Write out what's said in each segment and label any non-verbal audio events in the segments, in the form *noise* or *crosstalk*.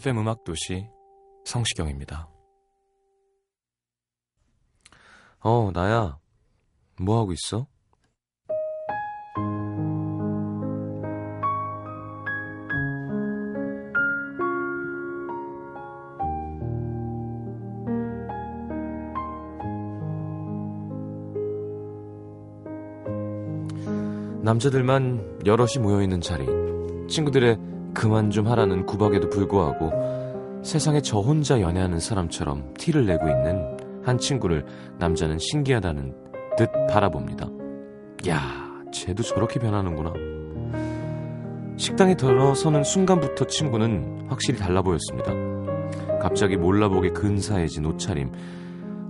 FM 음악 도시 성시경입니다. 어, 나야. 뭐 하고 있어? 남자들만 여럿이 모여있는 자리. 친구들의 그만 좀 하라는 구박에도 불구하고 세상에 저 혼자 연애하는 사람처럼 티를 내고 있는 한 친구를 남자는 신기하다는 듯 바라봅니다. 야, 쟤도 저렇게 변하는구나. 식당에 들어서는 순간부터 친구는 확실히 달라 보였습니다. 갑자기 몰라보게 근사해진 옷차림.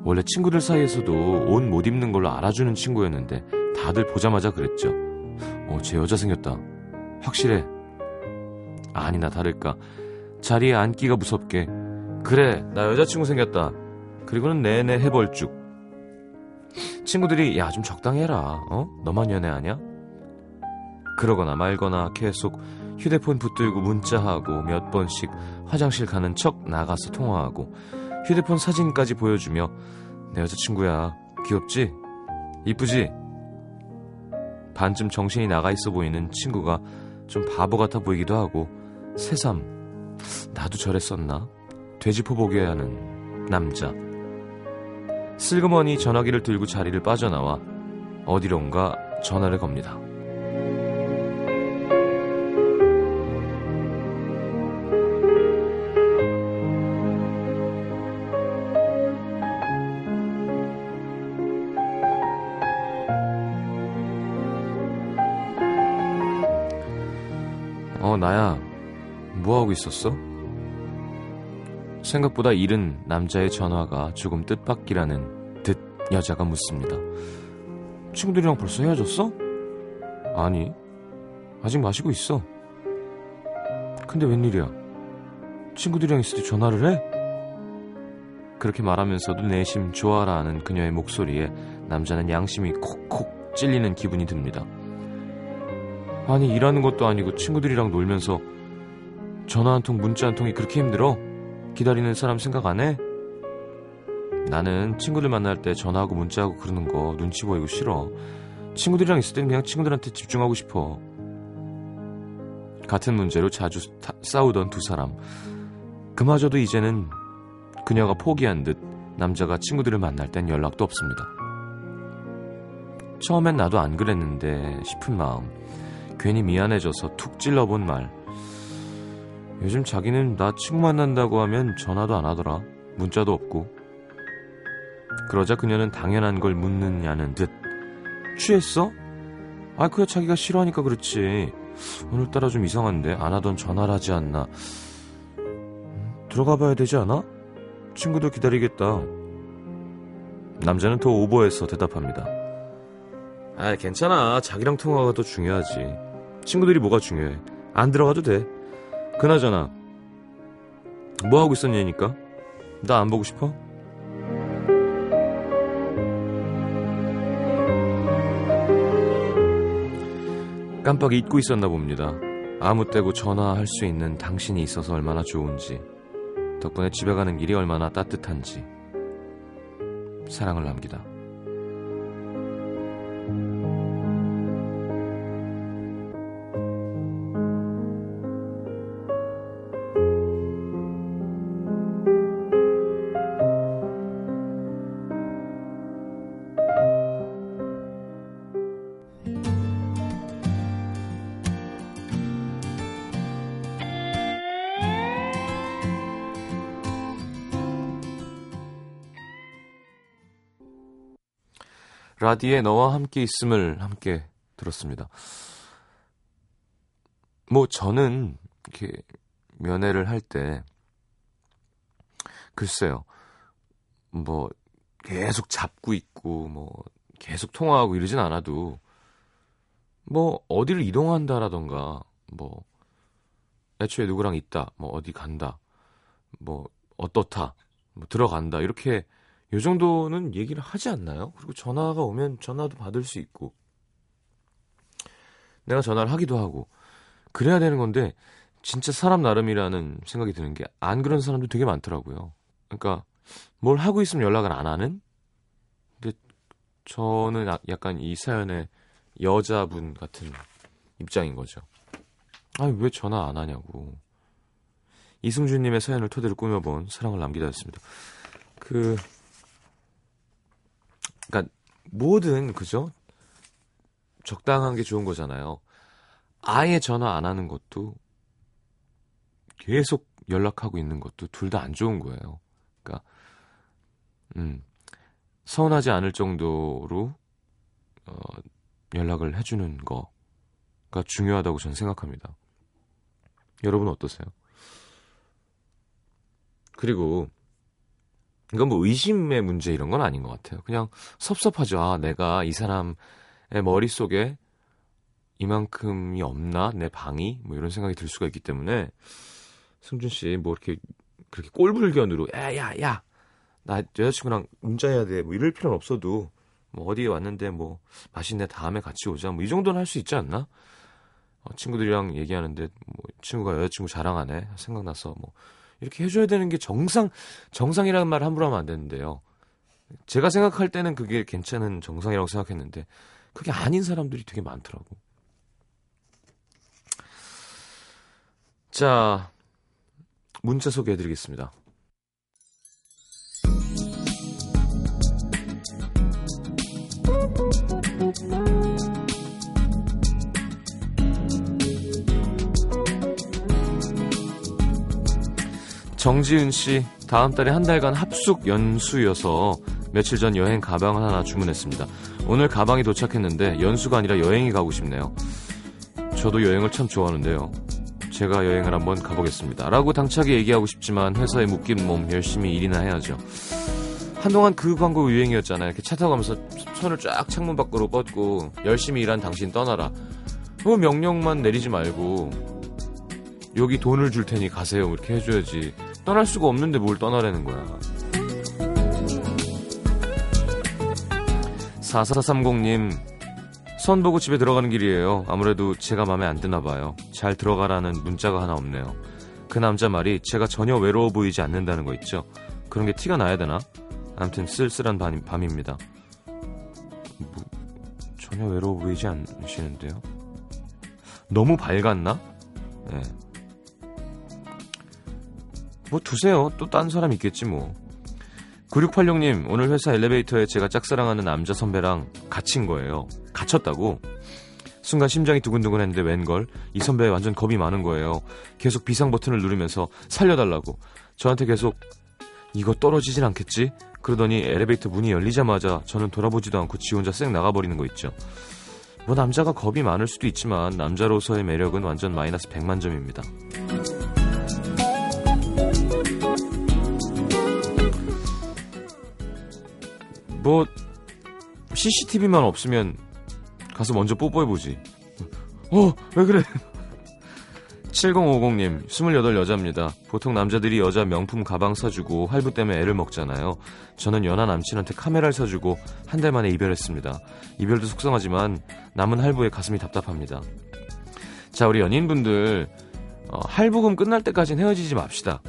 원래 친구들 사이에서도 옷 못 입는 걸로 알아주는 친구였는데 다들 보자마자 그랬죠. 어, 쟤 여자 생겼다. 확실해. 아니나 다를까 자리에 앉기가 무섭게 그래 나 여자친구 생겼다 그리고는 내내 해벌쭉 친구들이 야 좀 적당히 해라 어? 너만 연애하냐? 그러거나 말거나 계속 휴대폰 붙들고 문자하고 몇 번씩 화장실 가는 척 나가서 통화하고 휴대폰 사진까지 보여주며 내 여자친구야 귀엽지? 이쁘지? 반쯤 정신이 나가 있어 보이는 친구가 좀 바보 같아 보이기도 하고 새삼 나도 저랬었나? 돼지포 보게 하는 남자. 슬그머니 전화기를 들고 자리를 빠져나와 어디론가 전화를 겁니다. 어 나야 뭐하고 있었어? 생각보다 이른 남자의 전화가 조금 뜻밖이라는 듯 여자가 묻습니다. 친구들이랑 벌써 헤어졌어? 아니, 아직 마시고 있어. 근데 웬일이야? 친구들이랑 있을 때 전화를 해? 그렇게 말하면서도 내심 좋아라 하는 그녀의 목소리에 남자는 양심이 콕콕 찔리는 기분이 듭니다. 아니, 일하는 것도 아니고 친구들이랑 놀면서 전화 한 통, 문자 한 통이 그렇게 힘들어? 기다리는 사람 생각 안 해? 나는 친구들 만날 때 전화하고 문자하고 그러는 거 눈치 보이고 싫어. 친구들이랑 있을 땐 그냥 친구들한테 집중하고 싶어. 같은 문제로 자주 타, 싸우던 두 사람. 그마저도 이제는 그녀가 포기한 듯 남자가 친구들을 만날 땐 연락도 없습니다. 처음엔 나도 안 그랬는데 싶은 마음. 괜히 미안해져서 툭 찔러본 말. 요즘 자기는 나 친구 만난다고 하면 전화도 안 하더라. 문자도 없고. 그러자 그녀는 당연한 걸 묻느냐는 듯. 취했어? 아, 그야 자기가 싫어하니까 그렇지. 오늘따라 좀 이상한데 안 하던 전화를 하지 않나. 들어가 봐야 되지 않아? 친구들 기다리겠다. 남자는 더 오버해서 대답합니다. 아, 괜찮아. 자기랑 통화가 더 중요하지. 친구들이 뭐가 중요해. 안 들어가도 돼. 그나저나 뭐 하고 있었냐니까? 나 안 보고 싶어? 깜빡 잊고 있었나 봅니다. 아무 때고 전화할 수 있는 당신이 있어서 얼마나 좋은지, 덕분에 집에 가는 길이 얼마나 따뜻한지, 사랑을 남기다. 라디에 너와 함께 있음을 함께 들었습니다. 뭐 저는 이렇게 면회를 할 때 글쎄요. 뭐 계속 잡고 있고 뭐 계속 통화하고 이러진 않아도 뭐 어디를 이동한다라던가 뭐 애초에 누구랑 있다 뭐 어디 간다 뭐 어떻다 뭐 들어간다 이렇게 요 정도는 얘기를 하지 않나요? 그리고 전화가 오면 전화도 받을 수 있고 내가 전화를 하기도 하고 그래야 되는 건데 진짜 사람 나름이라는 생각이 드는 게 안 그런 사람도 되게 많더라고요. 그러니까 뭘 하고 있으면 연락을 안 하는? 근데 저는 아, 약간 이 사연의 여자분 같은 입장인 거죠. 아니 왜 전화 안 하냐고. 이승준님의 사연을 토대로 꾸며본 사랑을 남기다였습니다. 그, 뭐든 그죠? 적당한 게 좋은 거잖아요. 아예 전화 안 하는 것도 계속 연락하고 있는 것도 둘 다 안 좋은 거예요. 그러니까 음, 서운하지 않을 정도로 어, 연락을 해 주는 거가 중요하다고 저는 생각합니다. 여러분 어떠세요? 그리고 이건 뭐 의심의 문제 이런 건 아닌 것 같아요. 그냥 섭섭하죠. 아, 내가 이 사람의 머릿속에 이만큼이 없나? 내 방이? 뭐 이런 생각이 들 수가 있기 때문에 승준 씨 뭐 이렇게 그렇게 꼴불견으로 야, 야, 야. 나 여자친구랑 문자해야 돼. 뭐 이럴 필요는 없어도 뭐 어디에 왔는데 뭐 맛있네 다음에 같이 오자. 뭐 이 정도는 할 수 있지 않나? 어, 친구들이랑 얘기하는데 뭐 친구가 여자친구 자랑하네. 생각나서 뭐 이렇게 해줘야 되는 게 정상 정상이라는 말 함부로 하면 안 되는데요. 제가 생각할 때는 그게 괜찮은 정상이라고 생각했는데 그게 아닌 사람들이 되게 많더라고. 자, 문자 소개해드리겠습니다. 정지은 씨, 다음 달에 한 달간 합숙 연수여서 며칠 전 여행 가방 하나 주문했습니다. 오늘 가방이 도착했는데 연수가 아니라 여행이 가고 싶네요. 저도 여행을 참 좋아하는데요. 제가 여행을 한번 가보겠습니다. 라고 당차게 얘기하고 싶지만 회사에 묶인 몸 열심히 일이나 해야죠. 한동안 그 광고 유행이었잖아요. 이렇게 차 타고 가면서 손을 쫙 창문 밖으로 뻗고 열심히 일한 당신 떠나라. 뭐 명령만 내리지 말고 여기 돈을 줄 테니 가세요. 이렇게 해줘야지. 떠날 수가 없는데 뭘 떠나라는 거야. 4430님, 선 보고 집에 들어가는 길이에요. 아무래도 제가 마음에 안 드나 봐요. 잘 들어가라는 문자가 하나 없네요. 그 남자 말이 제가 전혀 외로워 보이지 않는다는 거 있죠. 그런 게 티가 나야 되나? 아무튼 쓸쓸한 밤, 밤입니다. 뭐, 전혀 외로워 보이지 않으시는데요? 너무 밝았나? 네. 뭐 두세요. 또 딴 사람 있겠지 뭐. 9686님, 오늘 회사 엘리베이터에 제가 짝사랑하는 남자 선배랑 갇힌 거예요. 갇혔다고? 순간 심장이 두근두근 했는데 웬걸? 이 선배 완전 겁이 많은 거예요. 계속 비상 버튼을 누르면서 살려달라고. 저한테 계속 이거 떨어지진 않겠지? 그러더니 엘리베이터 문이 열리자마자 저는 돌아보지도 않고 지 혼자 쌩 나가버리는 거 있죠. 뭐 남자가 겁이 많을 수도 있지만 남자로서의 매력은 완전 마이너스 100만 점입니다. 뭐 CCTV만 없으면 가서 먼저 뽀뽀해보지. 어, 왜 그래? 7050님, 28 여자입니다. 보통 남자들이 여자 명품 가방 사주고 할부 때문에 애를 먹잖아요. 저는 연하 남친한테 카메라를 사주고 한 달 만에 이별했습니다. 이별도 속상하지만 남은 할부에 가슴이 답답합니다. 자, 우리 연인분들, 어, 할부금 끝날 때까지는 헤어지지 맙시다.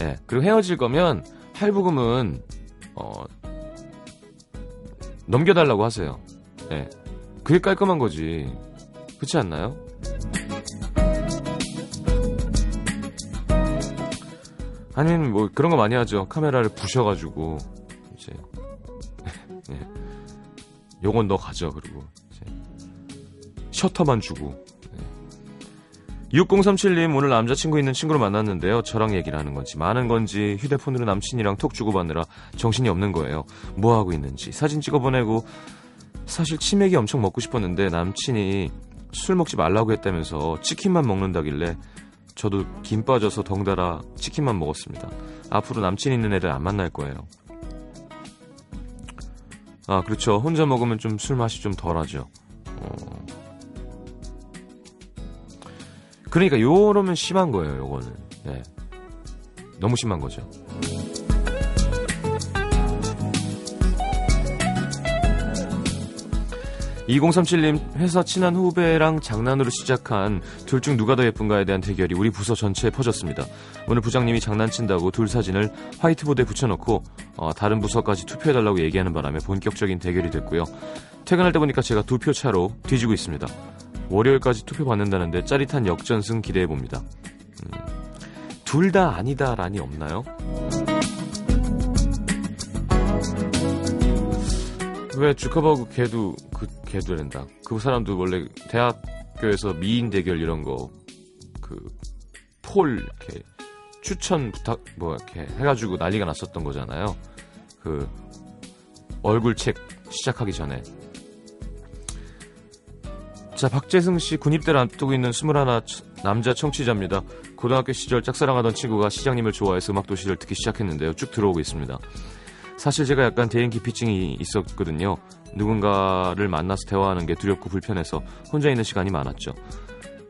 예. 그리고 헤어질 거면 할부금은, 어, 넘겨달라고 하세요. 예. 그게 깔끔한 거지. 그렇지 않나요? 아니면 뭐 그런 거 많이 하죠. 카메라를 부셔가지고 이제 *laughs* 예. 요건 너 가져 그리고 이제 셔터만 주고 6037님 오늘 남자친구 있는 친구를 만났는데요. 저랑 얘기를 하는 건지 많은 건지 휴대폰으로 남친이랑 톡 주고받느라 정신이 없는 거예요. 뭐 하고 있는지 사진 찍어 보내고 사실 치맥이 엄청 먹고 싶었는데 남친이 술 먹지 말라고 했다면서 치킨만 먹는다길래 저도 김 빠져서 덩달아 치킨만 먹었습니다. 앞으로 남친 있는 애를 안 만날 거예요. 아, 그렇죠. 혼자 먹으면 좀 술 맛이 좀 덜하죠. 어. 그러니까 요러면 심한 거예요, 요거는. 네. 너무 심한 거죠. 2037님 회사 친한 후배랑 장난으로 시작한 둘 중 누가 더 예쁜가에 대한 대결이 우리 부서 전체에 퍼졌습니다. 오늘 부장님이 장난친다고 둘 사진을 화이트보드에 붙여놓고 어, 다른 부서까지 투표해달라고 얘기하는 바람에 본격적인 대결이 됐고요. 퇴근할 때 보니까 제가 두 표 차로 뒤지고 있습니다. 월요일까지 투표 받는다는데 짜릿한 역전승 기대해 봅니다. 음, 둘다 아니다란이 없나요? 왜 주커버그 걔도 그 걔도 된다. 그 사람도 원래 대학교에서 미인 대결 이런 거 그 폴 이렇게 추천 부탁 뭐 이렇게 해가지고 난리가 났었던 거잖아요. 그 얼굴 책 시작하기 전에. 자, 박재승 씨 군입대를 앞두고 있는 21 남자 청취자입니다. 고등학교 시절 짝사랑하던 친구가 시장님을 좋아해서 음악도시를 듣기 시작했는데요. 쭉 들어오고 있습니다. 사실 제가 약간 대인 기피증이 있었거든요. 누군가를 만나서 대화하는 게 두렵고 불편해서 혼자 있는 시간이 많았죠.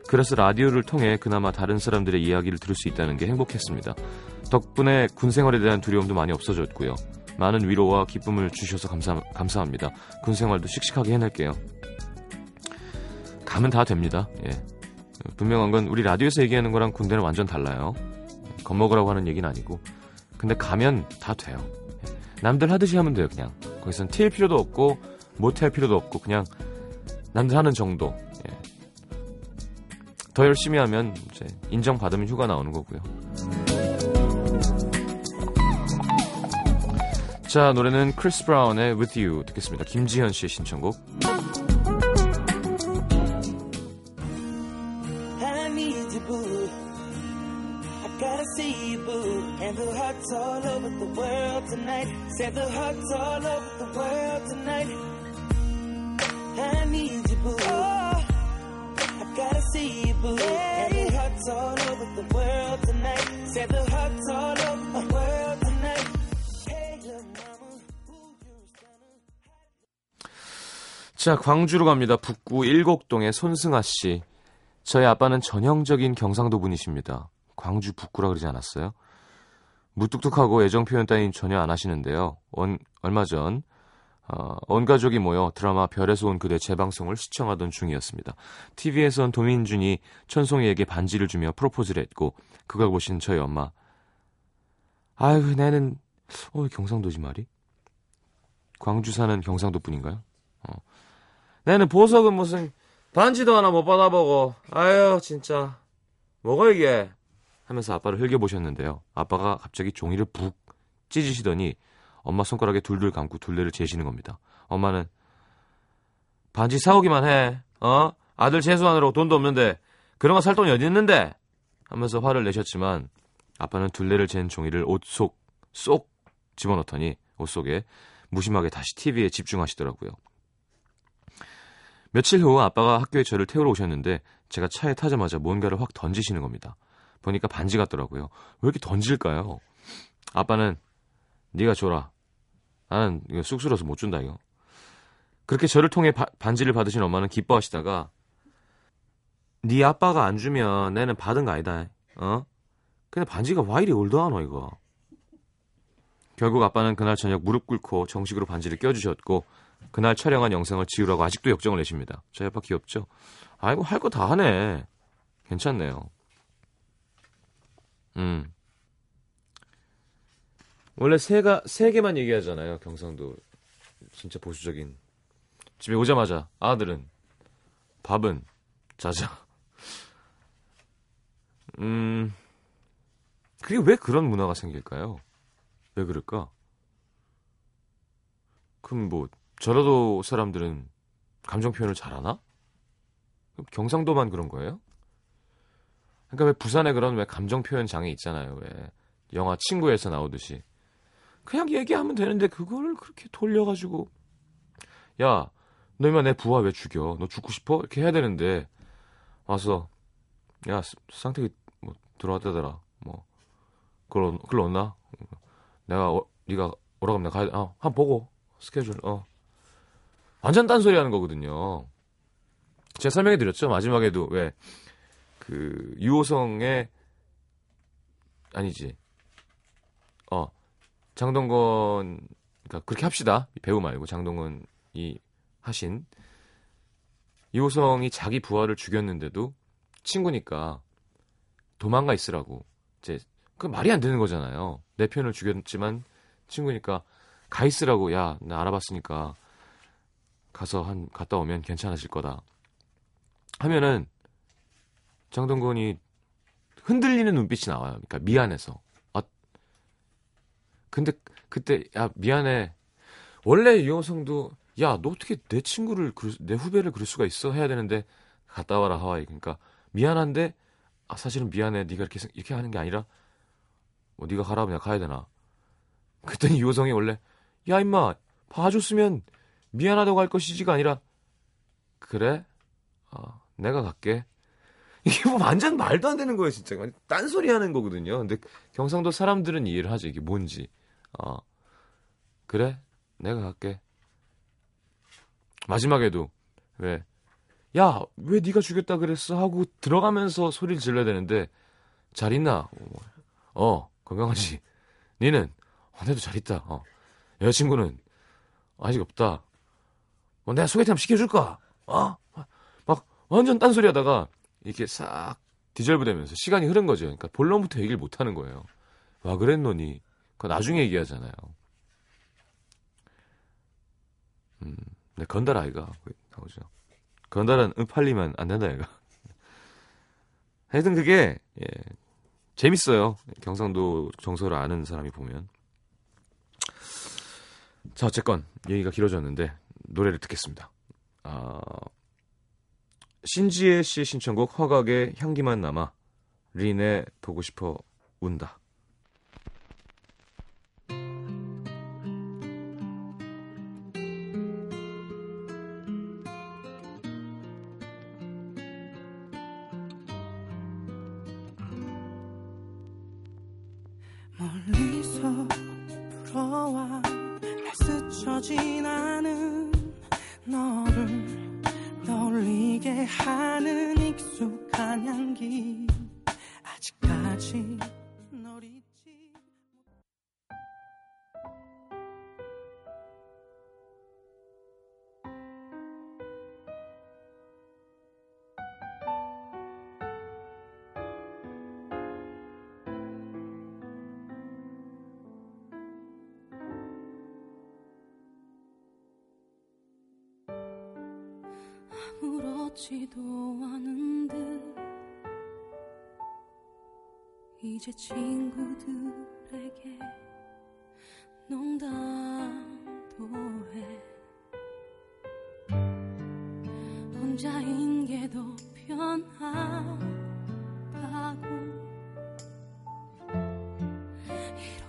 그래서 라디오를 통해 그나마 다른 사람들의 이야기를 들을 수 있다는 게 행복했습니다. 덕분에 군 생활에 대한 두려움도 많이 없어졌고요. 많은 위로와 기쁨을 주셔서 감사, 감사합니다. 군 생활도 씩씩하게 해낼게요. 가면 다 됩니다. 예. 분명한 건 우리 라디오에서 얘기하는 거랑 군대는 완전 달라요. 겁먹으라고 하는 얘기는 아니고. 근데 가면 다 돼요. 남들 하듯이 하면 돼요, 그냥. 거기선 튈 필요도 없고, 못할 필요도 없고, 그냥 남들 하는 정도. 예. 더 열심히 하면 이제 인정받으면 휴가 나오는 거고요. 자, 노래는 크리스 브라운의 With You 듣겠습니다. 김지현 씨의 신청곡. 자, 광주로 갑니다. 북구 일곡동의 손승아 씨. 저희 아빠는 전형적인 경상도 분이십니다. 광주 북구라 그러지 않았어요? 무뚝뚝하고 애정 표현 따윈 전혀 안 하시는데요. 원, 얼마 전 어, 온 가족이 모여 드라마 별에서 온 그대 재방송을 시청하던 중이었습니다. TV에선 도민준이 천송이에게 반지를 주며 프로포즈를 했고 그걸 보신 저희 엄마 아유 내는 어 경상도지 말이 광주 사는 경상도 분인가요? 어. 내는 보석은 무슨 반지도 하나 못 받아보고 아유 진짜 뭐가 이게 하면서 아빠를 흘겨보셨는데요. 아빠가 갑자기 종이를 북 찢으시더니 엄마 손가락에 둘둘 감고 둘레를 재시는 겁니다. 엄마는 반지 사오기만 해. 어? 아들 재수하느라고 돈도 없는데 그런 거 살 돈이 어디 있는데? 하면서 화를 내셨지만 아빠는 둘레를 잰 종이를 옷 속 쏙 집어넣더니 옷 속에 무심하게 다시 TV에 집중하시더라고요. 며칠 후 아빠가 학교에 저를 태우러 오셨는데 제가 차에 타자마자 뭔가를 확 던지시는 겁니다. 보니까 반지 같더라고요. 왜 이렇게 던질까요? 아빠는 네가 줘라. 나는 이거 쑥스러워서 못 준다 이거. 그렇게 저를 통해 바, 반지를 받으신 엄마는 기뻐하시다가 네 아빠가 안 주면 내는 받은 거 아니다. 어? 근데 반지가 와 이리 올드하노 이거. 결국 아빠는 그날 저녁 무릎 꿇고 정식으로 반지를 껴주셨고 그날 촬영한 영상을 지우라고 아직도 역정을 내십니다. 아빠 귀엽죠? 아이고 할 거 다 하네. 괜찮네요. 음. 원래 세가 세 개만 얘기하잖아요. 경상도 진짜 보수적인. 집에 오자마자 아들은 밥은 자자. 음. 그게 왜 그런 문화가 생길까요? 왜 그럴까? 그럼 뭐 전라도 사람들은 감정 표현을 잘하나? 경상도만 그런 거예요? 그러니까 왜 부산에 그런 왜 감정 표현 장애 있잖아요. 왜 영화 친구에서 나오듯이 그냥 얘기하면 되는데 그걸 그렇게 돌려가지고 야너 이마 내 부하 왜 죽여? 너 죽고 싶어? 이렇게 해야 되는데 와서 야 상태가 뭐 들어왔다더라. 뭐 그걸 그걸 넣나? 내가 어, 네가 오라고 하면 내가 가야 어, 한번 보고 스케줄 어 완전 딴소리 하는 거거든요. 제가 설명해 드렸죠. 마지막에도 왜 그 유호성의 아니지. 어 장동건 그러니까 그렇게 합시다. 배우 말고 장동건이 하신 이호성이 자기 부하를 죽였는데도 친구니까 도망가 있으라고 이제 그 말이 안 되는 거잖아요. 내 편을 죽였지만 친구니까 가 있으라고 야 나 알아봤으니까 가서 한 갔다 오면 괜찮아질 거다 하면은 장동건이 흔들리는 눈빛이 나와요. 그러니까 미안해서. 아 근데 그때 야 미안해. 원래 이호성도 야 너 어떻게 내 친구를 내 후배를 그럴 수가 있어 해야 되는데 갔다 와라 하와이. 그러니까 미안한데 아 사실은 미안해. 네가 이렇게 이렇게 하는 게 아니라 뭐 네가 가라면 내가 가야 되나. 그랬더니 이호성이 원래 야 임마 봐줬으면 미안하다고 할 것이지가 아니라 그래 아 내가 갈게 이게 뭐 완전 말도 안 되는 거예요 진짜 딴소리 하는 거거든요 근데 경상도 사람들은 이해를 하죠 이게 뭔지 어 그래 내가 갈게 마지막에도 왜 야, 왜 네가 죽였다 그랬어? 하고 들어가면서 소리를 질러야 되는데 잘 있나? 어, 건강하지. 니는 어, 내도 잘 있다. 어. 여자친구는 아직 없다. 어, 내가 소개팅 한번 시켜줄까? 어? 막 완전 딴소리 하다가 이렇게 싹 디절브되면서 시간이 흐른 거죠. 그러니까 본론부터 얘기를 못 하는 거예요. 와 그랬노니? 그거 나중에 얘기하잖아요. 음, 네, 건달 아이가 나오죠. 건달은 음팔리면 안 된다 얘가. *laughs* 하여튼 그게 예, 재밌어요. 경상도 정서를 아는 사람이 보면. 자, 어쨌건 얘기가 길어졌는데 노래를 듣겠습니다. 아, 신지혜 씨 신청곡 허각의 향기만 남아 린의 보고 싶어 운다. 멀리서 불어와 스쳐 지나는 너를 떠올리게 하는 익숙한 향기 이제 친구들에게 농담도 해. 혼자인 게 더 편하다고.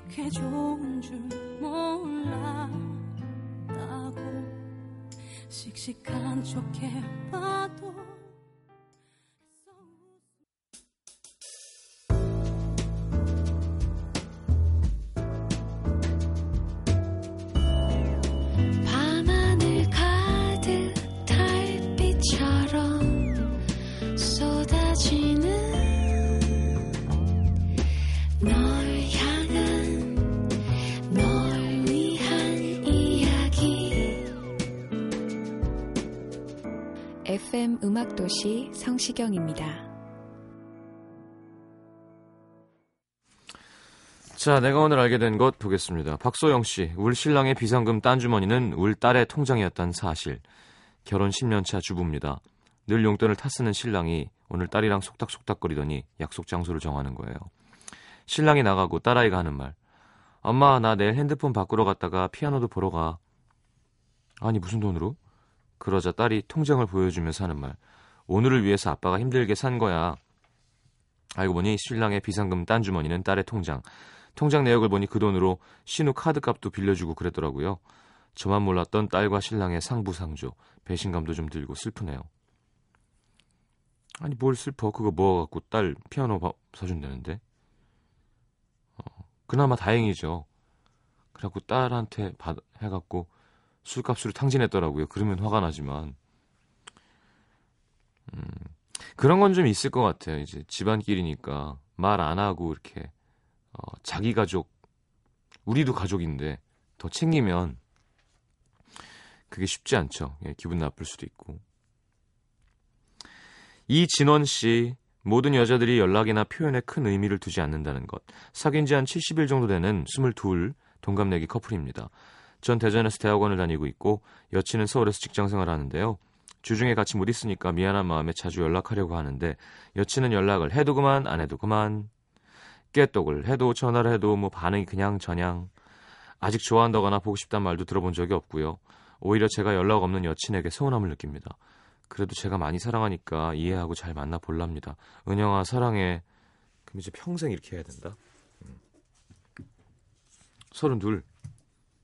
이렇게 좋은 줄 몰랐다고. 씩씩한 척 해봐 도시 성시경입니다. 자, 내가 오늘 알게 된 것 보겠습니다. 박소영 씨, 울 신랑의 비상금 딴 주머니는 울 딸의 통장이었던 사실. 결혼 10년차 주부입니다. 늘 용돈을 타쓰는 신랑이 오늘 딸이랑 속닥속닥거리더니 약속 장소를 정하는 거예요. 신랑이 나가고 딸아이가 하는 말. 엄마, 나 내일 핸드폰 바꾸러 갔다가 피아노도 보러 가. 아니, 무슨 돈으로? 그러자 딸이 통장을 보여주면서 하는 말. 오늘을 위해서 아빠가 힘들게 산 거야. 알고 보니 신랑의 비상금 딴 주머니는 딸의 통장. 통장 내역을 보니 그 돈으로 신우 카드 값도 빌려주고 그랬더라고요. 저만 몰랐던 딸과 신랑의 상부상조, 배신감도 좀 들고 슬프네요. 아니 뭘 슬퍼? 그거 모아갖고 딸 피아노 바, 사준다는데. 어, 그나마 다행이죠. 그래갖고 딸한테 받, 해갖고 술값으로 탕진했더라고요. 그러면 화가 나지만. 음, 그런 건 좀 있을 것 같아요. 이제 집안끼리니까 말 안 하고 이렇게 어, 자기 가족, 우리도 가족인데 더 챙기면 그게 쉽지 않죠. 예, 기분 나쁠 수도 있고. 이진원 씨, 모든 여자들이 연락이나 표현에 큰 의미를 두지 않는다는 것. 사귄 지 한 70일 정도 되는 22 동갑내기 커플입니다. 전 대전에서 대학원을 다니고 있고 여친은 서울에서 직장 생활을 하는데요. 주중에 같이 못 있으니까 미안한 마음에 자주 연락하려고 하는데 여친은 연락을 해도 그만 안 해도 그만 깨똑을 해도 전화를 해도 뭐 반응이 그냥 저냥 아직 좋아한다거나 보고 싶단 말도 들어본 적이 없고요. 오히려 제가 연락 없는 여친에게 서운함을 느낍니다. 그래도 제가 많이 사랑하니까 이해하고 잘 만나 볼랍니다. 은영아 사랑해. 그럼 이제 평생 이렇게 해야 된다. 음. 서른 둘.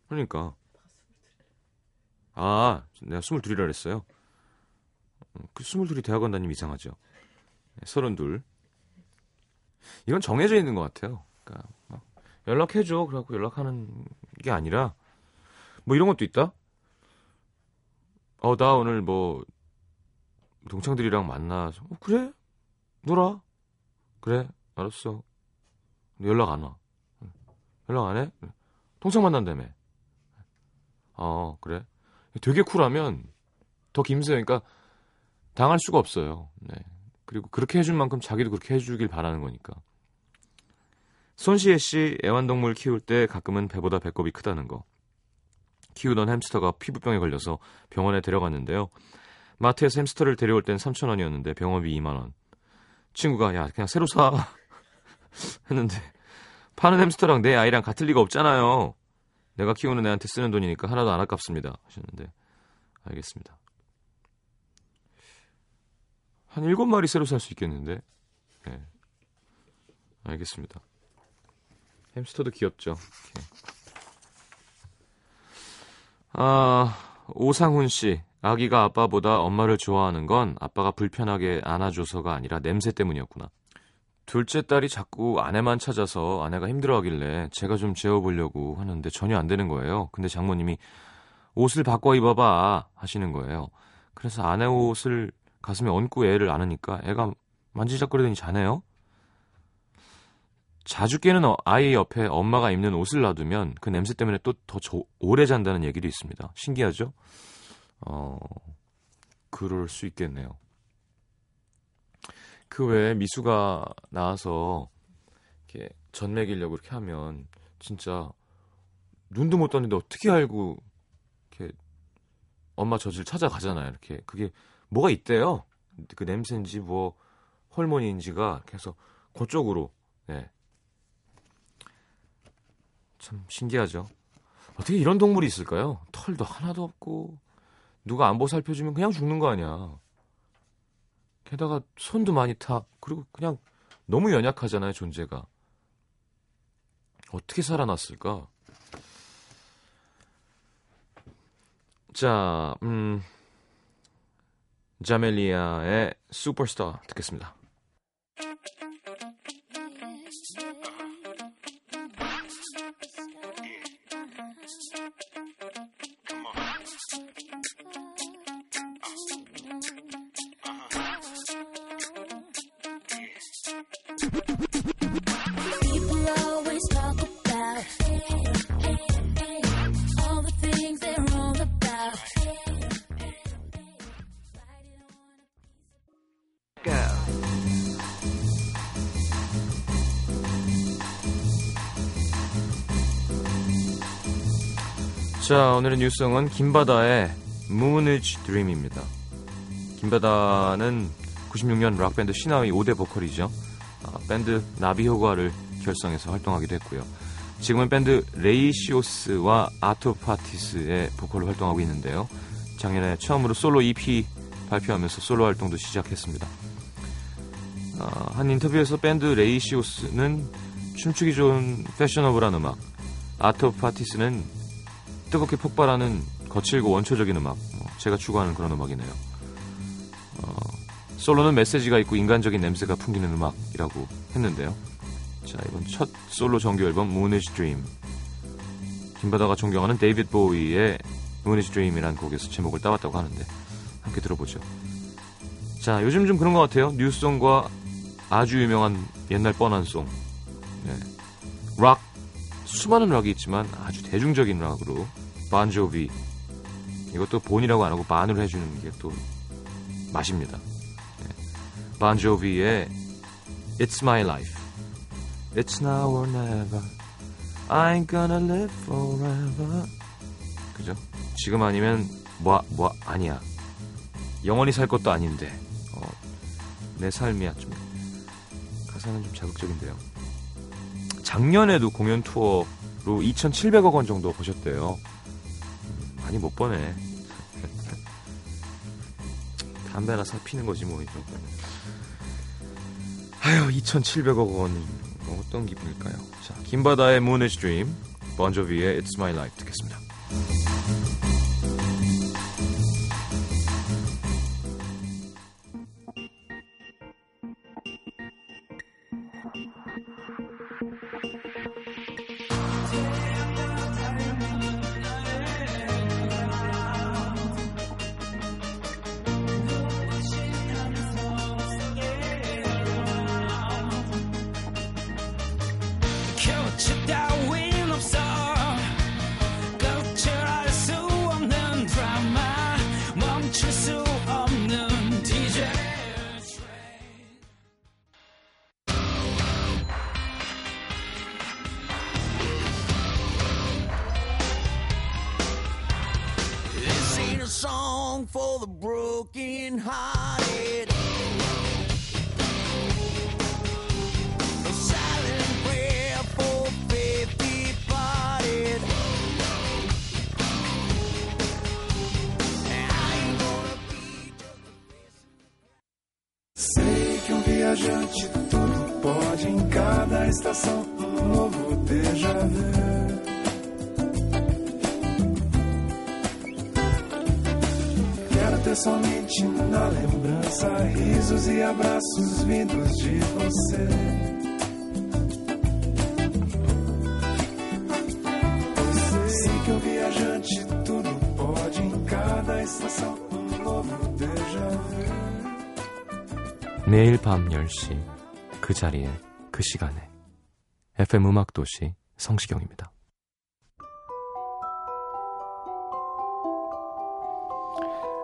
그러니까. 아, 내가 스물둘이라 그랬어요. 음, 그 스물둘이 대학원 다니면 이상하죠. 네, 서른둘. 이건 정해져 있는 것 같아요. 그러니까 연락해줘. 그래갖고 연락하는 게 아니라 뭐 이런 것도 있다. 어, 나 오늘 뭐 동창들이랑 만나서 어, 그래? 놀아. 그래. 알았어. 연락 안 와. 연락 안 해? 동창 만난다며. 어, 그래. 되게 쿨하면 더 김세요. 그러니까 당할 수가 없어요. 네. 그리고 그렇게 해준 만큼 자기도 그렇게 해주길 바라는 거니까. 손시혜 씨 애완동물 키울 때 가끔은 배보다 배꼽이 크다는 거. 키우던 햄스터가 피부병에 걸려서 병원에 데려갔는데요. 마트에서 햄스터를 데려올 땐 3,000원이었는데 병원비 2만 원. 친구가 야 그냥 새로 사 *laughs* 했는데 파는 햄스터랑 내 아이랑 같을 리가 없잖아요. 내가 키우는 애한테 쓰는 돈이니까 하나도 안 아깝습니다. 하셨는데 알겠습니다. 한 일곱 마리 새로 살 수 있겠는데. 네. 알겠습니다. 햄스터도 귀엽죠. 이렇게. 아, 오상훈 씨. 아기가 아빠보다 엄마를 좋아하는 건 아빠가 불편하게 안아줘서가 아니라 냄새 때문이었구나. 둘째 딸이 자꾸 아내만 찾아서 아내가 힘들어하길래 제가 좀 재워보려고 하는데 전혀 안 되는 거예요. 근데 장모님이 옷을 바꿔 입어봐 하시는 거예요. 그래서 아내 옷을 가슴에 얹고 애를 안으니까 애가 만지작거리더니 자네요. 자주 깨는 어, 아이 옆에 엄마가 입는 옷을 놔두면 그 냄새 때문에 또 더 오래 잔다는 얘기도 있습니다. 신기하죠? 어, 그럴 수 있겠네요. 그 외에 미수가 나와서 이렇게 전 먹이려고 이렇게 하면 진짜 눈도 못 떴는데 어떻게 알고 이렇게 엄마 젖을 찾아가잖아요. 이렇게 그게 뭐가 있대요. 그 냄새인지 뭐 호르몬인지가 계속 그쪽으로 네. 참 신기하죠. 어떻게 이런 동물이 있을까요? 털도 하나도 없고 누가 안 보 살펴주면 그냥 죽는 거 아니야. 게다가 손도 많이 타. 그리고 그냥 너무 연약하잖아요, 존재가. 어떻게 살아났을까? 자, 음, 자멜리아의 슈퍼스타 듣겠습니다. 자, 오늘의 New Song은 김바다의 Moonage Dream입니다. 김바다는 96년 락밴드 시나위의 5대 보컬이죠. 아, 밴드 나비 효과를 결성해서 활동하기도 했고요. 지금은 밴드 레이시오스와 아트 오브 파티스의 보컬로 활동하고 있는데요. 작년에 처음으로 솔로 EP 발표하면서 솔로 활동도 시작했습니다. 아, 한 인터뷰에서 밴드 레이시오스는 춤추기 좋은 패셔너블한 음악, 아토파티스는 뜨겁게 폭발하는 거칠고 원초적인 음악. 뭐 제가 추구하는 그런 음악이네요. 어, 솔로는 메시지가 있고 인간적인 냄새가 풍기는 음악이라고 했는데요. 자, 이번 첫 솔로 정규 앨범 Moonish Dream. 김바다가 존경하는 데이빗 보위의 Moonish Dream이라는 곡에서 제목을 따왔다고 하는데 함께 들어보죠. 자, 요즘 좀 그런 것 같아요. 뉴송과 아주 유명한 옛날 뻔한 송. 네. 락, 수많은 락이 있지만 아주 대중적인 락으로 반조비 이것도 본이라고 안 하고 반으로 해주는 게 또 맛입니다. 네. 반조비의 It's My Life. It's now or never. I ain't gonna live forever. 그죠? 지금 아니면 뭐, 뭐 아니야. 영원히 살 것도 아닌데. 어, 내 삶이야 좀. 가사는 좀 자극적인데요. 작년에도 공연 투어로 2,700억 원 정도 보셨대요. 음, 많이 못 버네 담배 하나 사 피는 거지 뭐 이런 아유 2,700억 원 어떤 기분일까요? 자 김바다의 Moonish Dream 번조비의 It's My Life 듣겠습니다. Song for the broken hearted for Sei que um viajante tudo pode em cada estação um novo déjà vu. Ter somente na lembrança risos e abraços vindos de você. Sei que um viajante tudo pode em cada estação um novo déjà vu. 내일 밤 10시 그 자리에 그 시간에 FM 음악도시 성시경입니다.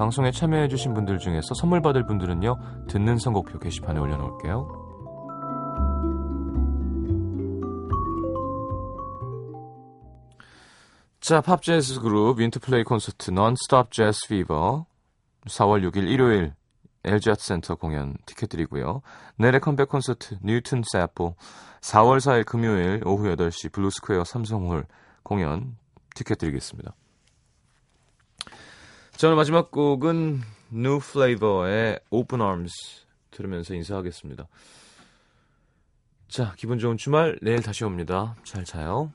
방송에 참여해주신 분들 중에서 선물 받을 분들은요 듣는 선곡표 게시판에 올려놓을게요. 자, 팝 재즈 그룹 윈터플레이 콘서트 non-stop jazz fever 4월 6일 일요일 LG 아트 센터 공연 티켓 드리고요. 넬의 컴백 콘서트 Newton's Apple 4월 4일 금요일 오후 8시 블루스퀘어 삼성홀 공연 티켓 드리겠습니다. 자, 오늘 마지막 곡은 New Flavor의 Open Arms 들으면서 인사하겠습니다. 자, 기분 좋은 주말 내일 다시 옵니다. 잘 자요.